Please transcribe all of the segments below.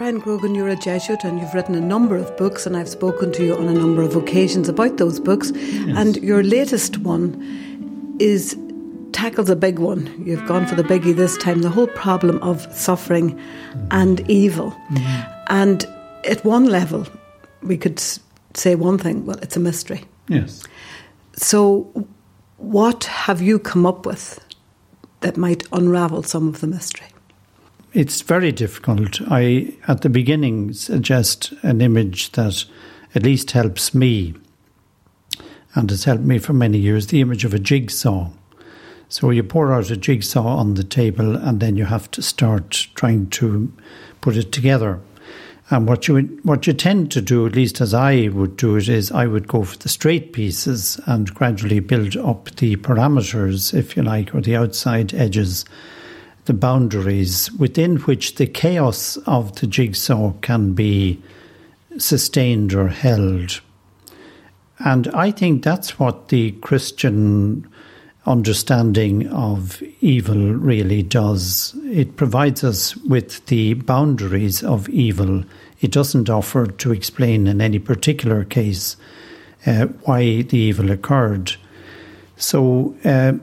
Brian Grogan, you're a Jesuit and you've written a number of books, and I've spoken to you on a number of occasions about those books. Yes. And your latest one is tackles a big one. You've gone for the biggie this time the whole problem of suffering mm-hmm. and evil. Mm-hmm. And at one level, we could say one thing well, it's a mystery. Yes. So, what have you come up with that might unravel some of the mystery? It's very difficult. I, at the beginning, suggest an image that at least helps me, and has helped me for many years the image of a jigsaw. So you pour out a jigsaw on the table, and then you have to start trying to put it together. And what you what you tend to do, at least as I would do it, is I would go for the straight pieces and gradually build up the parameters, if you like, or the outside edges the boundaries within which the chaos of the jigsaw can be sustained or held. And I think that's what the Christian understanding of evil really does. It provides us with the boundaries of evil. It doesn't offer to explain in any particular case uh, why the evil occurred. So, uh,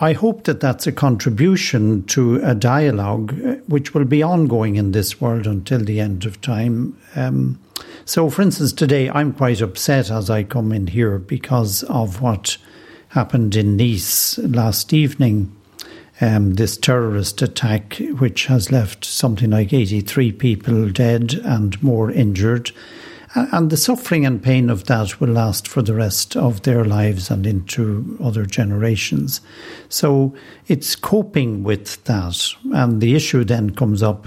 I hope that that's a contribution to a dialogue uh, which will be ongoing in this world until the end of time. Um, so, for instance, today I'm quite upset as I come in here because of what happened in Nice last evening. Um, this terrorist attack, which has left something like 83 people dead and more injured. And the suffering and pain of that will last for the rest of their lives and into other generations. So it's coping with that. And the issue then comes up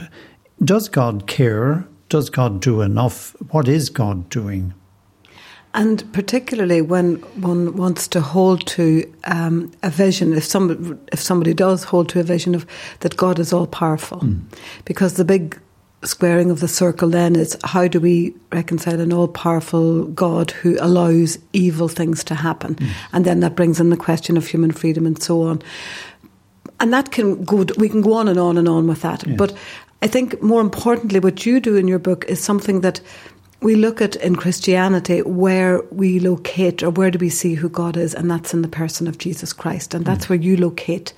does God care? Does God do enough? What is God doing? And particularly when one wants to hold to um, a vision, if somebody if somebody does hold to a vision of that God is all powerful, mm. because the big squaring of the circle then is how do we reconcile an all powerful God who allows evil things to happen? Mm. And then that brings in the question of human freedom and so on. And that can go, we can go on and on and on with that. Yes. But I think more importantly, what you do in your book is something that we look at in Christianity where we locate or where do we see who God is, and that's in the person of Jesus Christ. And that's mm. where you locate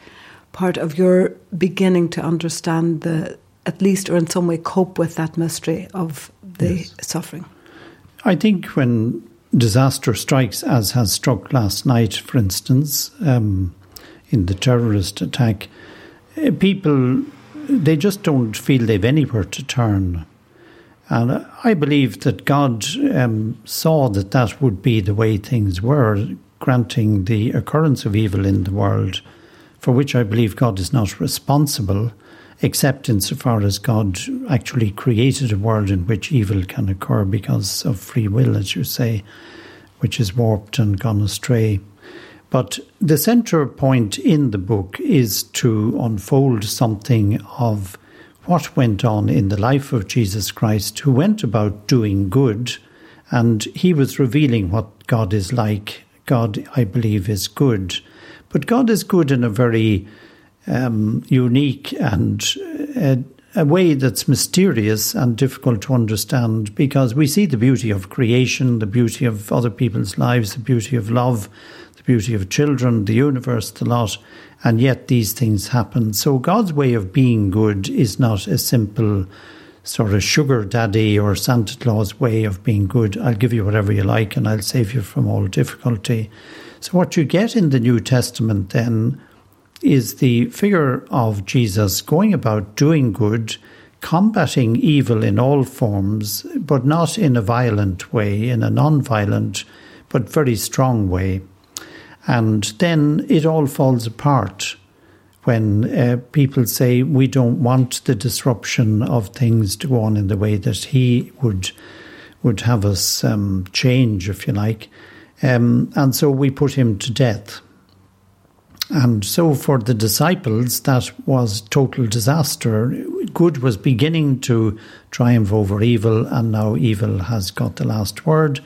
part of your beginning to understand the at least or in some way cope with that mystery of the yes. suffering. I think when disaster strikes, as has struck last night, for instance, um, in the terrorist attack, eh, people they just don't feel they've anywhere to turn. And I believe that God um, saw that that would be the way things were, granting the occurrence of evil in the world, for which I believe God is not responsible except insofar as God actually created a world in which evil can occur because of free will, as you say, which is warped and gone astray. But the centre point in the book is to unfold something of what went on in the life of Jesus Christ, who went about doing good, and he was revealing what God is like. God, I believe, is good. But God is good in a very um, unique and a, uh, a way that's mysterious and difficult to understand because we see the beauty of creation, the beauty of other people's lives, the beauty of love, the beauty of children, the universe, the lot, and yet these things happen. So God's way of being good is not a simple sort of sugar daddy or Santa Claus way of being good. I'll give you whatever you like and I'll save you from all difficulty. So what you get in the New Testament then is the figure of Jesus going about doing good, combating evil in all forms, but not in a violent way, in a non violent but very strong way. And then it all falls apart when uh, people say we don't want the disruption of things to go on in the way that he would would have us um, change, if you like. Um, and so we put him to death. And so for the disciples, that was total disaster. Good was beginning to triumph over evil, and now evil has got the last word.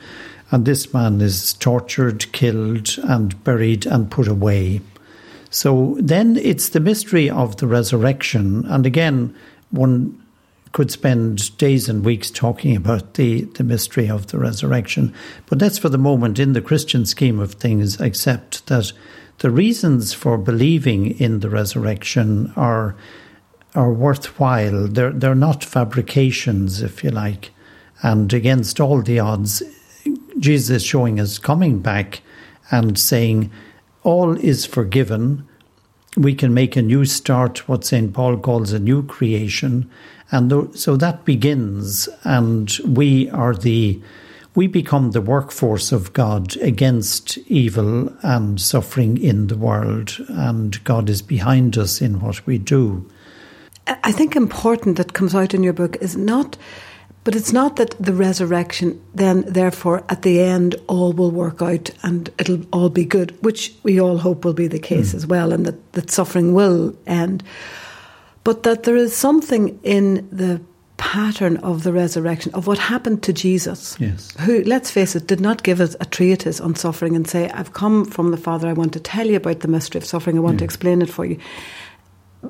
And this man is tortured, killed, and buried and put away. So then it's the mystery of the resurrection. And again, one could spend days and weeks talking about the, the mystery of the resurrection. But let's, for the moment, in the Christian scheme of things, accept that the reasons for believing in the resurrection are are worthwhile. They're they're not fabrications, if you like. And against all the odds, Jesus is showing us coming back and saying, All is forgiven. We can make a new start, what St. Paul calls a new creation. And so that begins, and we are the we become the workforce of God against evil and suffering in the world, and God is behind us in what we do. I think important that comes out in your book is not, but it's not that the resurrection then, therefore, at the end, all will work out and it'll all be good, which we all hope will be the case mm. as well, and that, that suffering will end but that there is something in the pattern of the resurrection, of what happened to Jesus, yes. who, let's face it, did not give us a treatise on suffering and say, I've come from the Father, I want to tell you about the mystery of suffering, I want yeah. to explain it for you.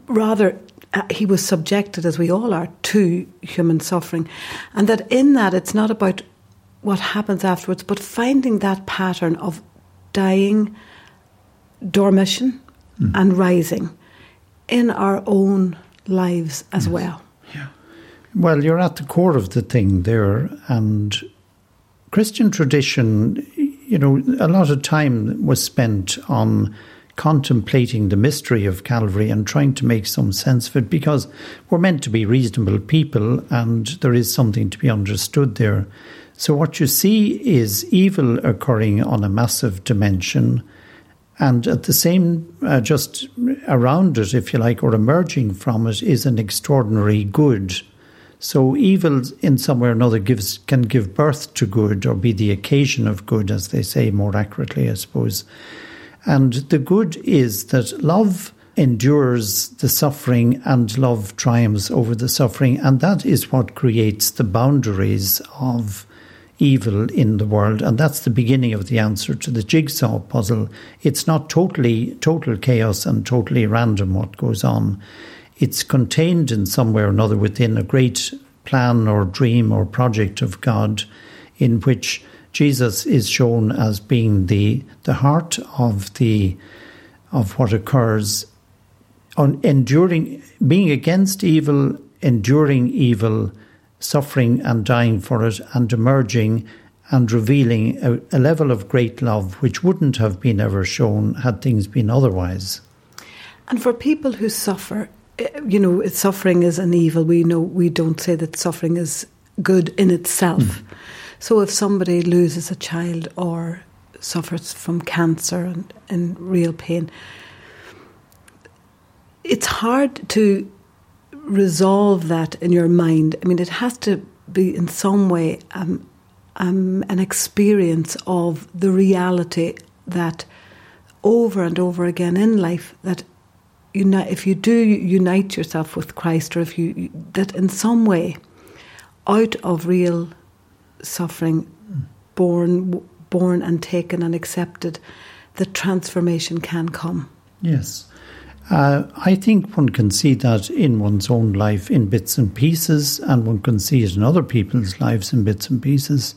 Rather, uh, he was subjected, as we all are, to human suffering. And that in that, it's not about what happens afterwards, but finding that pattern of dying, dormition, mm. and rising in our own lives as yes. well. Well, you're at the core of the thing there, and Christian tradition, you know, a lot of time was spent on contemplating the mystery of Calvary and trying to make some sense of it because we're meant to be reasonable people and there is something to be understood there. So, what you see is evil occurring on a massive dimension and at the same, uh, just around it, if you like, or emerging from it, is an extraordinary good. So evil, in some way or another, gives can give birth to good, or be the occasion of good, as they say more accurately, I suppose. And the good is that love endures the suffering, and love triumphs over the suffering, and that is what creates the boundaries of evil in the world, and that's the beginning of the answer to the jigsaw puzzle. It's not totally total chaos and totally random what goes on. It's contained in some way or another within a great plan or dream or project of God, in which Jesus is shown as being the the heart of the of what occurs on enduring being against evil, enduring evil suffering and dying for it, and emerging and revealing a, a, level of great love which wouldn't have been ever shown had things been otherwise. And for people who suffer, you know, suffering is an evil. We know we don't say that suffering is good in itself. Mm. So if somebody loses a child or suffers from cancer and, and real pain, it's hard to resolve that in your mind. I mean, it has to be in some way um, um, an experience of the reality that over and over again in life that unite, if you do unite yourself with Christ, or if you that in some way, out of real suffering, born, born and taken and accepted, the transformation can come. Yes. Uh, I think one can see that in one's own life in bits and pieces, and one can see it in other people's lives in bits and pieces.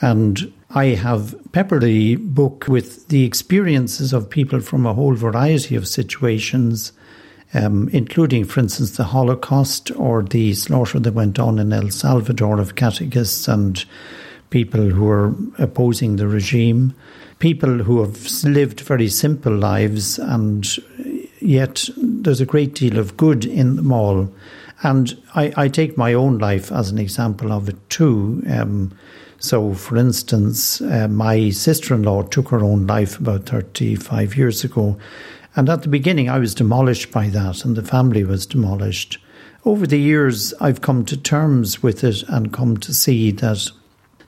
And I have peppered the book with the experiences of people from a whole variety of situations, um, including, for instance, the Holocaust or the slaughter that went on in El Salvador of catechists and people who were opposing the regime, people who have lived very simple lives and yet there's a great deal of good in them all. And I, I take my own life as an example of it too. Um, so, for instance, uh, my sister in law took her own life about 35 years ago. And at the beginning, I was demolished by that, and the family was demolished. Over the years, I've come to terms with it and come to see that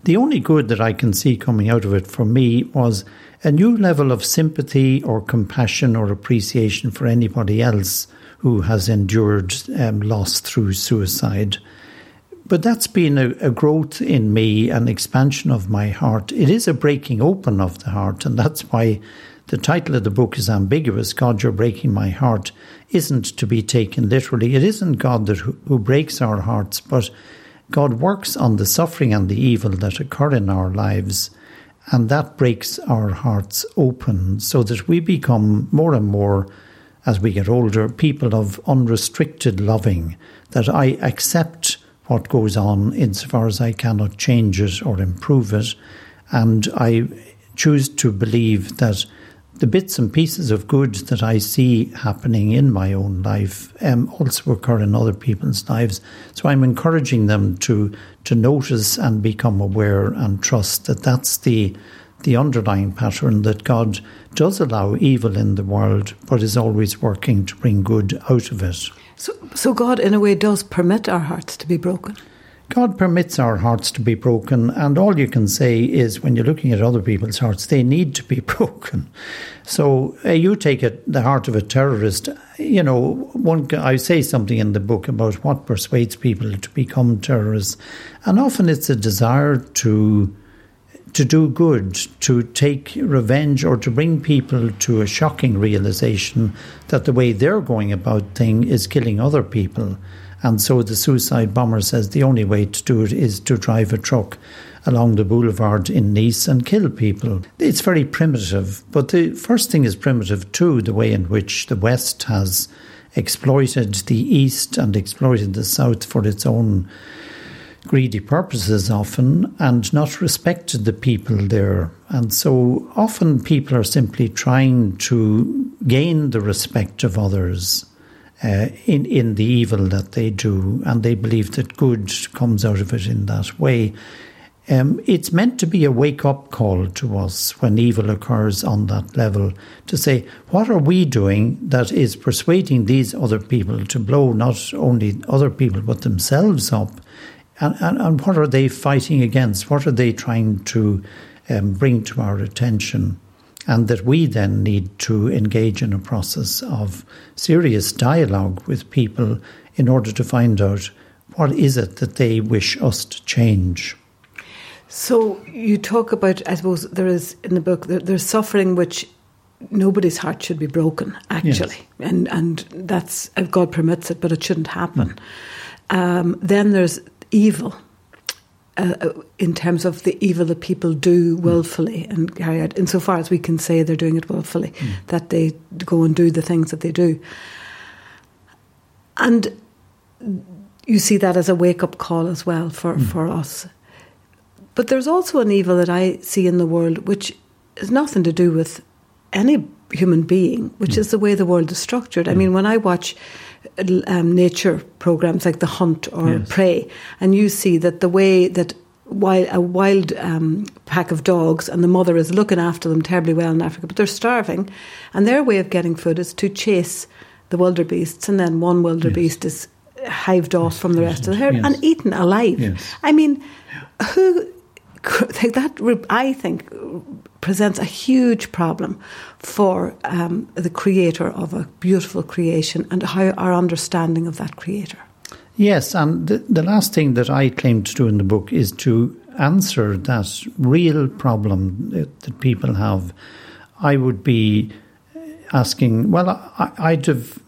the only good that I can see coming out of it for me was a new level of sympathy or compassion or appreciation for anybody else who has endured um, loss through suicide. But that's been a, a, growth in me, an expansion of my heart. It is a breaking open of the heart, and that's why the title of the book is ambiguous. God, you're breaking my heart isn't to be taken literally. It isn't God that who, who breaks our hearts, but God works on the suffering and the evil that occur in our lives, and that breaks our hearts open so that we become more and more, as we get older, people of unrestricted loving, that I accept what goes on insofar as I cannot change it or improve it, and I choose to believe that the bits and pieces of good that I see happening in my own life um, also occur in other people's lives. So I'm encouraging them to to notice and become aware and trust that that's the the underlying pattern that God does allow evil in the world, but is always working to bring good out of it. So, so God, in a way, does permit our hearts to be broken. God permits our hearts to be broken, and all you can say is when you're looking at other people's hearts, they need to be broken. So uh, you take it, the heart of a terrorist. You know, one I say something in the book about what persuades people to become terrorists, and often it's a desire to to do good, to take revenge, or to bring people to a shocking realization that the way they're going about thing is killing other people. And so the suicide bomber says the only way to do it is to drive a truck along the boulevard in Nice and kill people. It's very primitive, but the first thing is primitive too, the way in which the West has exploited the East and exploited the South for its own greedy purposes often and not respected the people there. And so often people are simply trying to gain the respect of others uh, in in the evil that they do, and they believe that good comes out of it in that way. Um, it's meant to be a wake up call to us when evil occurs on that level to say, what are we doing that is persuading these other people to blow not only other people but themselves up? And, and, and what are they fighting against? What are they trying to um, bring to our attention? and that we then need to engage in a process of serious dialogue with people in order to find out what is it that they wish us to change. So you talk about, I suppose, there is in the book there, there's suffering which nobody's heart should be broken, actually, yes. and and that's God permits it, but it shouldn't happen. Mm. Um, then there's evil, uh, uh, in terms of the evil that people do willfully and carry out, insofar as we can say they're doing it willfully, mm. that they go and do the things that they do. And you see that as a wake up call as well for, mm. for us. But there's also an evil that I see in the world which has nothing to do with any human being, which mm. is the way the world is structured. I mm. mean, when I watch um, nature programs like The Hunt or yes. Prey, and you see that the way that while a wild um, pack of dogs and the mother is looking after them terribly well in Africa, but they're starving, and their way of getting food is to chase the wildebeests, and then one wildebeest yes. is hived off from the rest of the herd yes. and eaten alive. I mean, who that I think presents a huge problem for um, the creator of a beautiful creation and how our understanding of that creator. Yes, and the, the last thing that I claim to do in the book is to answer that real problem that, that people have. I would be asking, well, I, would have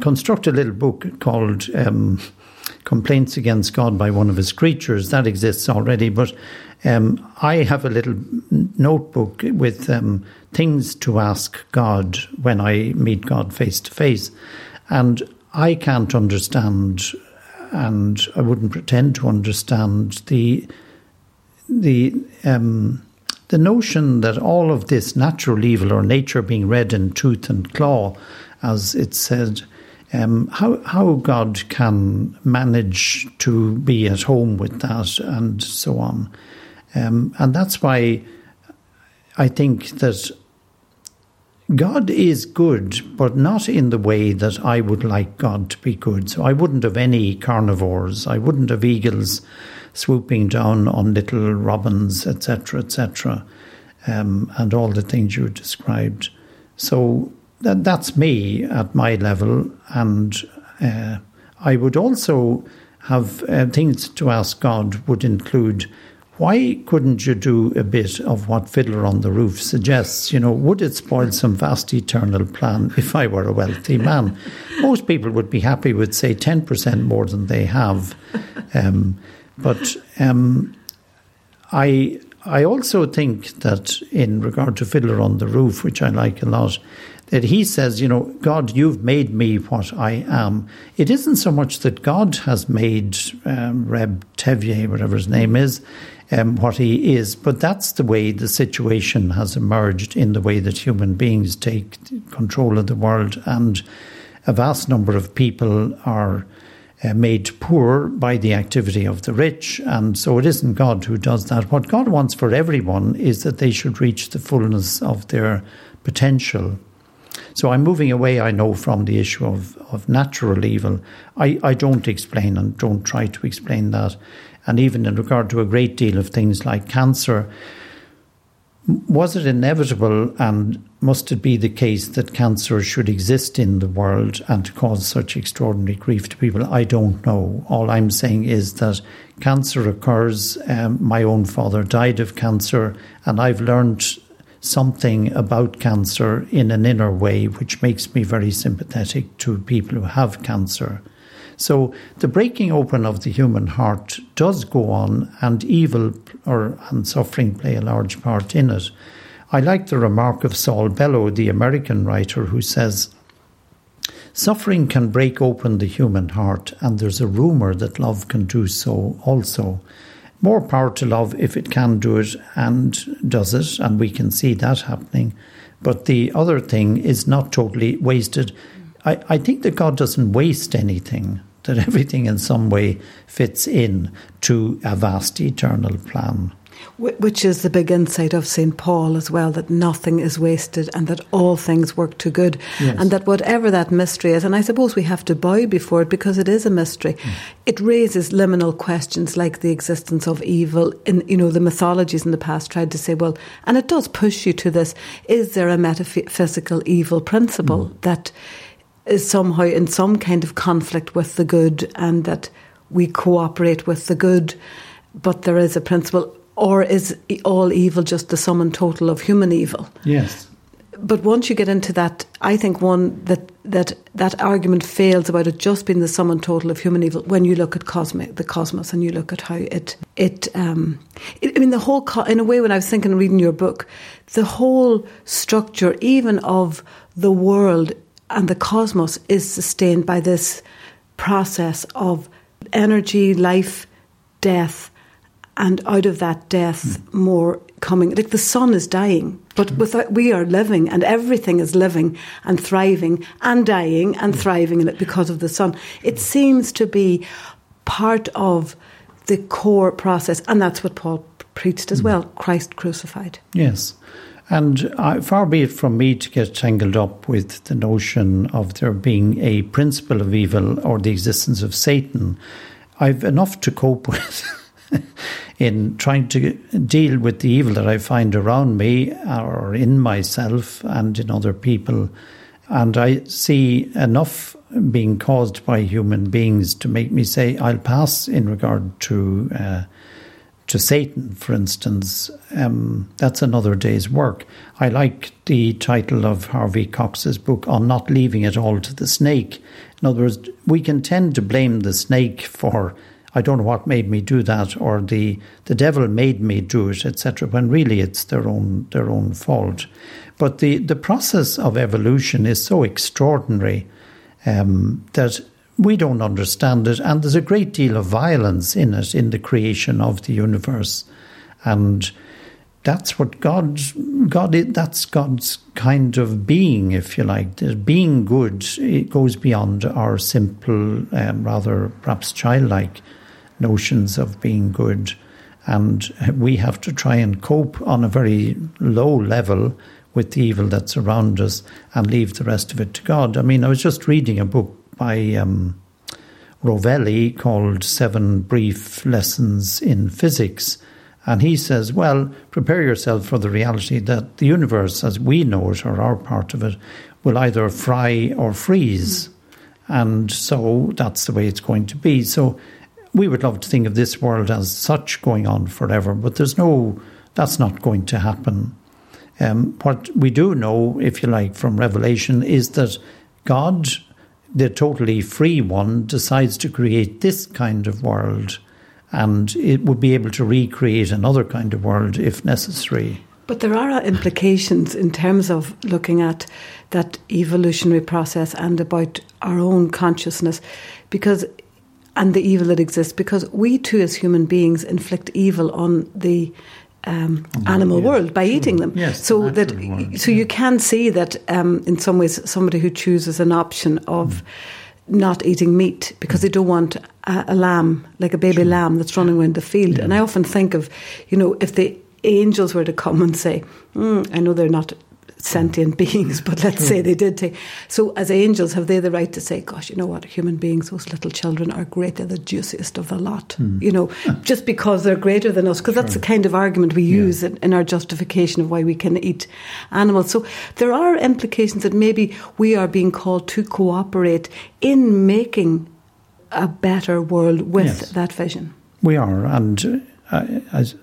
constructed a little book called um, Complaints Against God by One of His Creatures. That exists already, but um, I have a little notebook with um, things to ask God when I meet God face to face. And I can't understand, and I wouldn't pretend to understand the the um, the notion that all of this natural evil or nature being red in tooth and claw, as it said, um, how how God can manage to be at home with that and so on. Um, and that's why I think that God is good, but not in the way that I would like God to be good. So I wouldn't have any carnivores. I wouldn't have eagles swooping down on little robins, etc., etc., um, and all the things you described. So that, that's me at my level, and uh, I would also have uh, things to ask God would include why couldn't you do a bit of what Fiddler on the Roof suggests? You know, would it spoil some vast eternal plan if I were a wealthy man? Most people would be happy with, say, 10% more than they have. Um, but um, I, I also think that in regard to Fiddler on the Roof, which I like a lot, that he says, you know, God, you've made me what I am. It isn't so much that God has made um, Reb Tevier, whatever his name is, um, what he is. But that's the way the situation has emerged in the way that human beings take control of the world, and a vast number of people are. Uh, made poor by the activity of the rich. And so it isn't God who does that. What God wants for everyone is that they should reach the fullness of their potential. So I'm moving away, I know, from the issue of, of natural evil. I, I don't explain and don't try to explain that and even in regard to a great deal of things like cancer. Was it inevitable and must it be the case that cancer should exist in the world and cause such extraordinary grief to people? I don't know. All I'm saying is that cancer occurs. Um, my own father died of cancer, and I've learned something about cancer in an inner way, which makes me very sympathetic to people who have cancer. So the breaking open of the human heart does go on, and evil or and suffering play a large part in it. I like the remark of Saul Bellow, the American writer, who says, Suffering can break open the human heart, and there's a rumour that love can do so also. More power to love if it can do it and does it, and we can see that happening. But the other thing is not totally wasted. I, I think that God doesn't waste anything that everything in some way fits in to a vast eternal plan. Which is the big insight of St. Paul as well that nothing is wasted and that all things work to good. Yes. And that whatever that mystery is, and I suppose we have to bow before it because it is a mystery, mm. it raises liminal questions like the existence of evil. In, you know, the mythologies in the past tried to say, well, and it does push you to this is there a metaphysical evil principle mm. that is somehow in some kind of conflict with the good and that we cooperate with the good, but there is a principle, or is all evil just the sum and total of human evil? Yes. But once you get into that, I think one that that that argument fails about it just being the sum and total of human evil. When you look at cosmic, the cosmos, and you look at how it it, um, it I mean, the whole co- in a way. When I was thinking, reading your book, the whole structure, even of the world, and the cosmos is sustained by this process of energy, life, death, and out of that death, mm. more coming. Like the sun is dying, but mm. without, we are living, and everything is living and thriving and dying and mm. thriving in it because of the sun. It seems to be part of the core process, and that's what Paul preached as hmm. well Christ crucified. Yes. And uh, far be it from me to get tangled up with the notion of there being a principle of evil or the existence of Satan. I've enough to cope with in trying to deal with the evil that I find around me or in myself and in other people. And I see enough being caused by human beings to make me say, I'll pass in regard to. Uh, to Satan, for instance, um, that's another day's work. I like the title of Harvey Cox's book on not leaving it all to the snake. In other words, we can tend to blame the snake for I don't know what made me do that, or the the devil made me do it, etc. When really it's their own their own fault. But the the process of evolution is so extraordinary um, that we don't understand it, and there's a great deal of violence in it in the creation of the universe, and that's what God, God, that's God's kind of being, if you like. Being good, it goes beyond our simple, um, rather perhaps childlike notions of being good, and we have to try and cope on a very low level with the evil that's around us and leave the rest of it to God. I mean, I was just reading a book by um, Rovelli called Seven Brief Lessons in Physics. And he says, well, prepare yourself for the reality that the universe as we know it, or our part of it, will either fry or freeze. And so that's the way it's going to be. So we would love to think of this world as such going on forever, but there's no, that's not going to happen. Um, what we do know, if you like, from Revelation is that God, the totally free one, decides to create this kind of world and it would be able to recreate another kind of world if necessary. But there are implications in terms of looking at that evolutionary process and about our own consciousness because and the evil that exists because we too as human beings inflict evil on the um, animal yes, world by eating them. Yes, so that world, so yeah. you can see that um, in some ways somebody who chooses an option of mm. not eating meat because mm. they don't want a, a, lamb like a baby sure. lamb that's running around the field. Yeah. And I often think of you know if the angels were to come and say, mm, I know they're not sentient beings, but let's say they did take. So, as angels, have they the right to say, "Gosh, you know what? Human beings, those little children, are great. They're the juiciest of the lot." Mm. You know, just because they're greater than us, because sure. that's the kind of argument we use yeah. in, in, our justification of why we can eat animals. So, there are implications that maybe we are being called to cooperate in making a better world with yes. that vision. We are, and uh, as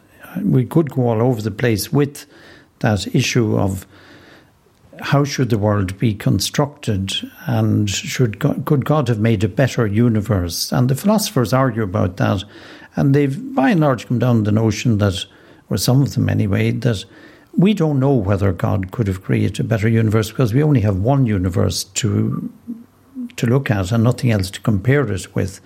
we could go all over the place with that issue of how should the world be constructed and should God, could God have made a better universe? And the philosophers argue about that. And they've by and large come down to the notion that, or some of them anyway, that we don't know whether God could have created a better universe because we only have one universe to to look at and nothing else to compare it with.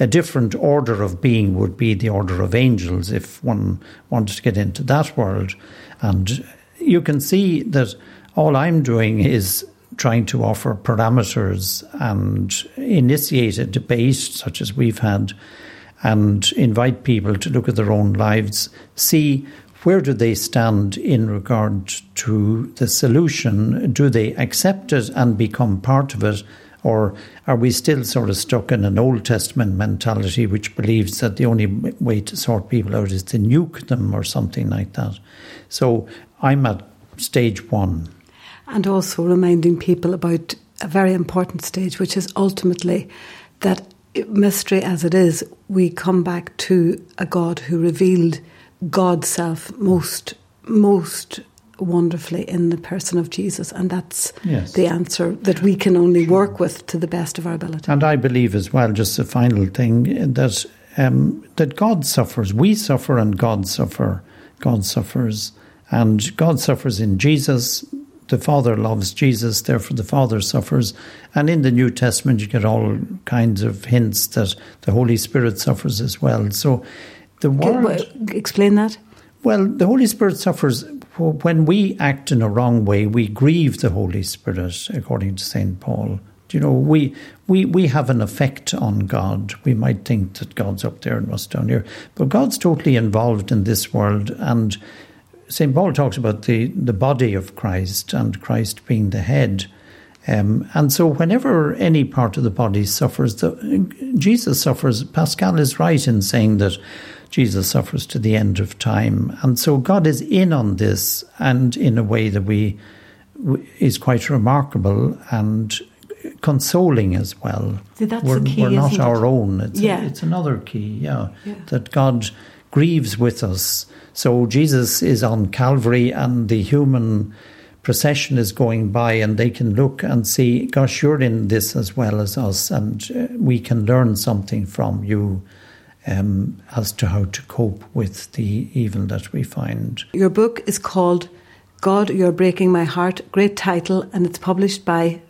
A different order of being would be the order of angels if one wanted to get into that world. And you can see that all I'm doing is trying to offer parameters and initiate a debate such as we've had and invite people to look at their own lives, see where do they stand in regard to the solution? Do they accept it and become part of it? Or are we still sort of stuck in an Old Testament mentality which believes that the only way to sort people out is to nuke them or something like that? So I'm at stage one and also reminding people about a very important stage, which is ultimately that mystery as it is, we come back to a God who revealed God's self most most wonderfully in the person of Jesus, and that's yes. the answer that we can only work with to the best of our ability. And I believe as well, just a final thing that um, that God suffers, we suffer, and God suffer. God suffers, and God suffers in Jesus the Father loves Jesus, therefore the Father suffers. And in the New Testament, you get all kinds of hints that the Holy Spirit suffers as well. So the world. Explain that. Well, the Holy Spirit suffers when we act in a wrong way, we grieve the Holy Spirit, according to St. Paul. Do You know, we, we, we have an effect on God. We might think that God's up there and us down here, but God's totally involved in this world and St. Paul talks about the, the body of Christ and Christ being the head. Um, and so, whenever any part of the body suffers, the, Jesus suffers. Pascal is right in saying that Jesus suffers to the end of time. And so, God is in on this, and in a way that we is quite remarkable and consoling as well. See, we're, key, we're not our it? own. It's, yeah. A, it's another key, yeah, yeah, that God grieves with us so Jesus is on Calvary and the human procession is going by and they can look and see, gosh, you're in this as well as us, and uh, we can learn something from you. Um, as to how to cope with the evil that we find. Your book is called God, You're Breaking My Heart. Great title, and it's published by.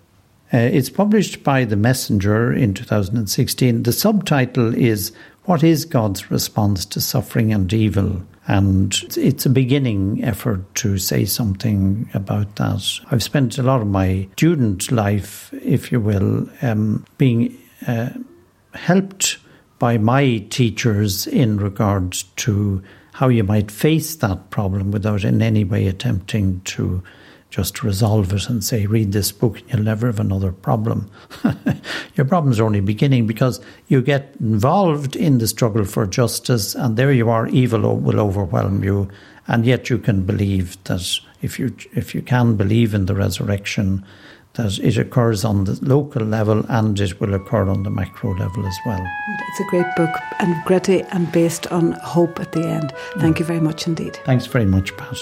Uh, it's published by The Messenger in 2016. The subtitle is What is God's Response to Suffering and Evil? And it's a beginning effort to say something about that. I've spent a lot of my student life, if you will, um, being uh, helped by my teachers in regard to how you might face that problem without in any way attempting to just resolve it and say, read this book and you'll never have another problem. Your problems are only beginning because you get involved in the struggle for justice and there you are, evil will overwhelm you. And yet you can believe that if you, if you can believe in the resurrection, that it occurs on the local level and it will occur on the macro level as well. It's a great book and gritty and based on hope at the end. Thank mm. you very much indeed. Thanks very much, Pat.